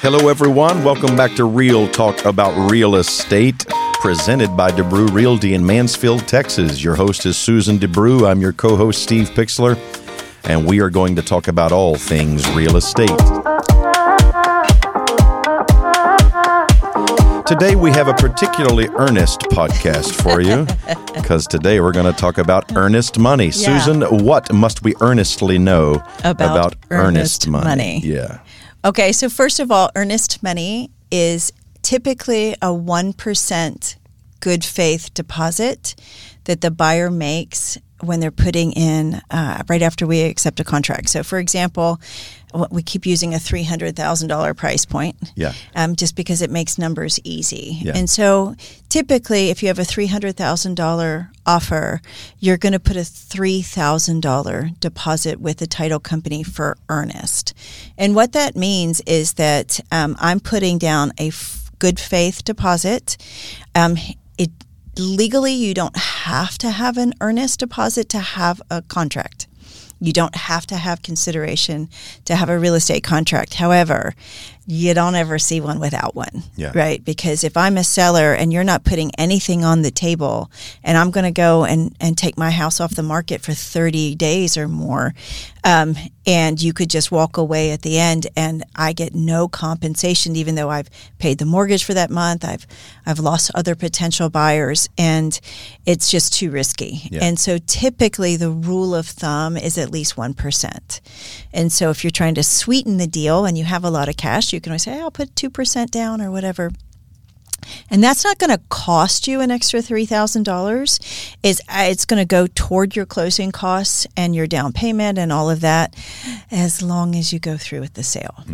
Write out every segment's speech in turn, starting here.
Hello, everyone. Welcome back to Real Talk About Real Estate, presented by DeBrew Realty in Mansfield, Texas. Your host is Susan DeBrew. I'm your co host, Steve Pixler, and we are going to talk about all things real estate. Today, we have a particularly earnest podcast for you because today we're going to talk about earnest money. Yeah. Susan, what must we earnestly know About earnest money. Yeah. Okay, so first of all, earnest money is typically a 1% good faith deposit that the buyer makes when they're putting in uh, right after we accept a contract. So, for example, we keep using a $300,000 price point Yeah. um, just because it makes numbers easy. Yeah. And so typically, if you have a $300,000 offer, you're going to put a $3,000 deposit with the title company for earnest. And what that means is that um, I'm putting down a f- good faith deposit. Um, legally you don't have to have an earnest deposit to have a contract. You don't have to have consideration to have a real estate contract. However, you don't ever see one without one, Yeah. right? Because if I'm a seller and you're not putting anything on the table, and I'm going to go and, and take my house off the market for 30 days or more, um, and you could just walk away at the end, and I get no compensation, even though I've paid the mortgage for that month, I've I've lost other potential buyers, and it's just too risky. Yeah. And so typically the rule of thumb is at least 1%. And so if you're trying to sweeten the deal and you have a lot of cash, you can always say, I'll put 2% down or whatever. And that's not going to cost you an extra $3,000. It's, uh, it's going to go toward your closing costs and your down payment and all of that as long as you go through with the sale.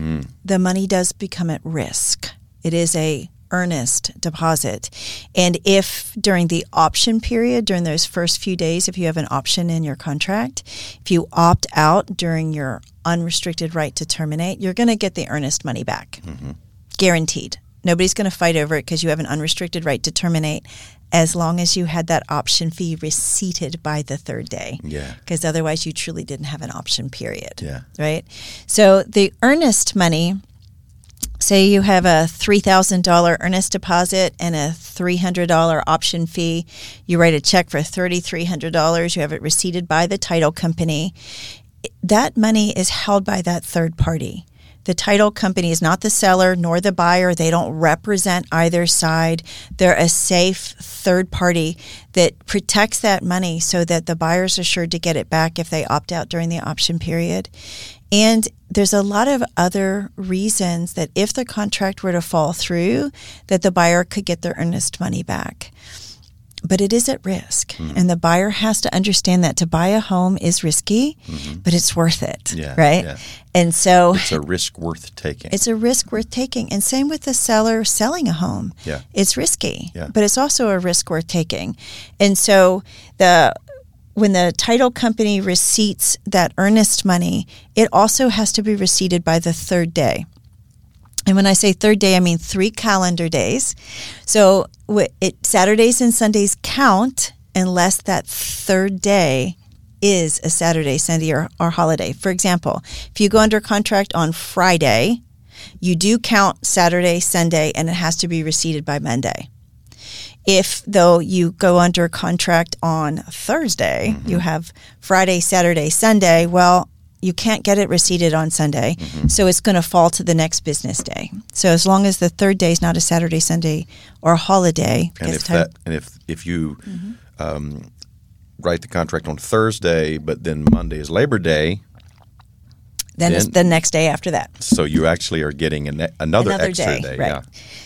The money does become at risk. It is a earnest deposit. And if during the option period, during those first few days, if you have an option in your contract, if you opt out during your unrestricted right to terminate, you're going to get the earnest money back mm-hmm. guaranteed. Nobody's going to fight over it because you have an unrestricted right to terminate as long as you had that option fee receipted by the third day. Yeah. Because otherwise, you truly didn't have an option period. Yeah. Right? So the earnest money, say you have a $3,000 earnest deposit and a $300 option fee, you write a check for $3,300, you have it receipted by the title company. That money is held by that third party. The title company is not the seller nor the buyer. They don't represent either side. They're a safe third party that protects that money so that the buyer's are assured to get it back if they opt out during the option period. And there's a lot of other reasons that if the contract were to fall through, that the buyer could get their earnest money back but it is at risk. Mm-hmm. And the buyer has to understand that to buy a home is risky, mm-hmm. but it's worth it. Yeah, Right. yeah. And so It's a risk worth taking. it's a risk worth taking. And same with the seller selling a home. Yeah. It's risky, Yeah. but it's also a risk worth taking. And so the when the title company receipts that earnest money, it also has to be receipted by the third day. And when I say third day, I mean three calendar days. So it, Saturdays and Sundays count unless that third day is a Saturday, Sunday, or, or holiday. For example, if you go under contract on Friday, you do count Saturday, Sunday, and it has to be receipted by Monday. If, though, you go under contract on Thursday, you mm-hmm. have Friday, Saturday, Sunday, well, you can't get it receipted on Sunday. So it's going to fall to the next business day. So as long as the third day is not a Saturday, Sunday, or a holiday, and if that and if if you Mm-hmm. um, write the contract on Thursday, but then Monday is Labor Day, then it's the next day after that. so you actually are getting an, another, Another extra day, day. right. Yeah.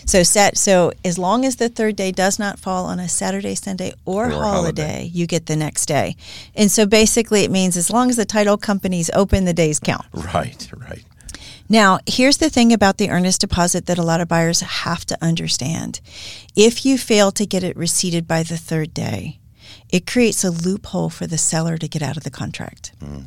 So set so as long as the third day does not fall on a Saturday, Sunday, or, Or holiday, holiday. you get the next day. And so basically it means as long as the title company's open, the days count. Right. Right. Now, here's the thing about the earnest deposit that a lot of buyers have to understand. If you fail to get it receipted by the third day, it creates a loophole for the seller to get out of the contract. Mm.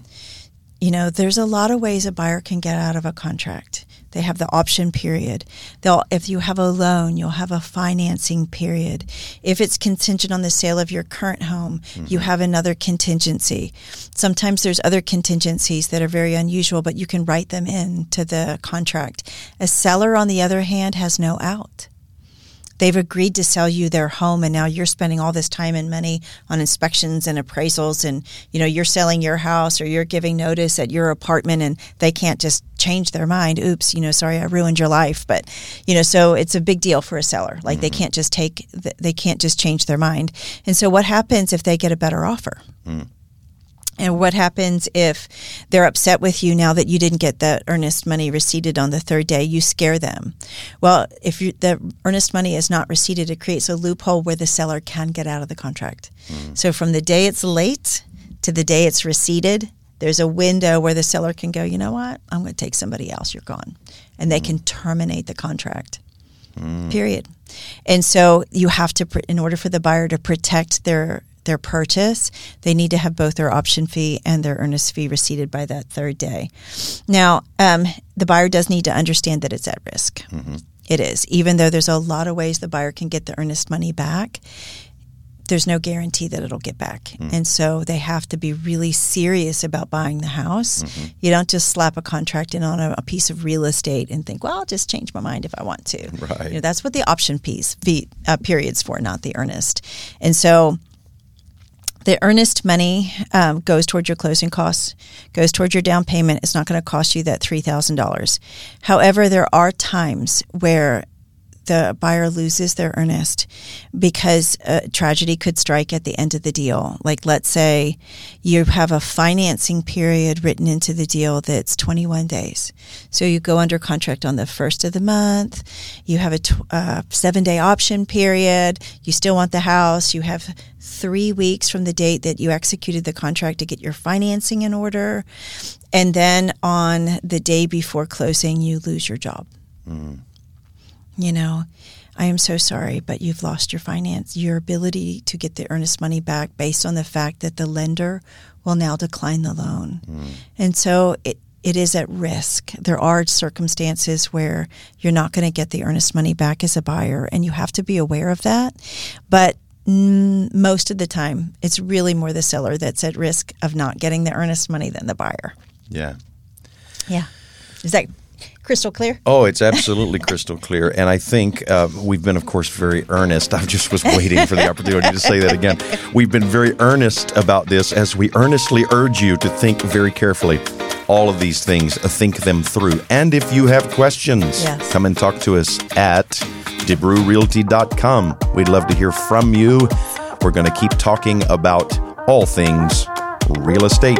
You know, there's a lot of ways a buyer can get out of a contract. They have the option period. They'll, if you have a loan, you'll have a financing period. If it's contingent on the sale of your current home, mm-hmm. you have another contingency. Sometimes there's other contingencies that are very unusual, but you can write them in to the contract. A seller, on the other hand, has no out they've agreed to sell you their home and now you're spending all this time and money on inspections and appraisals and you know you're selling your house or you're giving notice at your apartment and they can't just change their mind oops you know sorry i ruined your life but you know so it's a big deal for a seller like mm-hmm. they can't just take they can't just change their mind and so what happens if they get a better offer mm. And what happens if they're upset with you now that you didn't get the earnest money receipted on the third day? You scare them. Well, if you, the earnest money is not receipted, it creates a loophole where the seller can get out of the contract. Mm. So from the day it's late to the day it's receipted, there's a window where the seller can go, you know what? I'm going to take somebody else. You're gone. And they mm. can terminate the contract. Mm. Period. And so you have to, in order for the buyer to protect their their purchase, they need to have both their option fee and their earnest fee receipted by that third day. Now, um, the buyer does need to understand that it's at risk. Mm-hmm. It is, even though there's a lot of ways the buyer can get the earnest money back. There's no guarantee that it'll get back. Mm-hmm. And so they have to be really serious about buying the house. Mm-hmm. You don't just slap a contract in on a, a, piece of real estate and think, well, I'll just change my mind if I want to. Right. You know, that's what the option piece fee, uh, periods for, not the earnest. And so the earnest money um, goes towards your closing costs, goes towards your down payment. It's not going to cost you that $3,000. However, there are times where the buyer loses their earnest because a tragedy could strike at the end of the deal. Like, let's say you have a financing period written into the deal that's 21 days. So you go under contract on the first of the month, you have a t- uh, seven day option period, you still want the house, you have three weeks from the date that you executed the contract to get your financing in order. And then on the day before closing, you lose your job. Mm you know, I am so sorry, but you've lost your finance, your ability to get the earnest money back based on the fact that the lender will now decline the loan. Mm. And so it, it is at risk. There are circumstances where you're not going to get the earnest money back as a buyer, and you have to be aware of that. But mm, most of the time, it's really more the seller that's at risk of not getting the earnest money than the buyer. Yeah. Yeah. Is that crystal clear? Oh, it's absolutely crystal clear. And I think uh, we've been, of course, very earnest. I just was waiting for the opportunity to say that again. We've been very earnest about this as we earnestly urge you to think very carefully all of these things, uh, think them through. And if you have questions, yes. come and talk to us at DeBrewRealty.com. We'd love to hear from you. We're going to keep talking about all things real estate.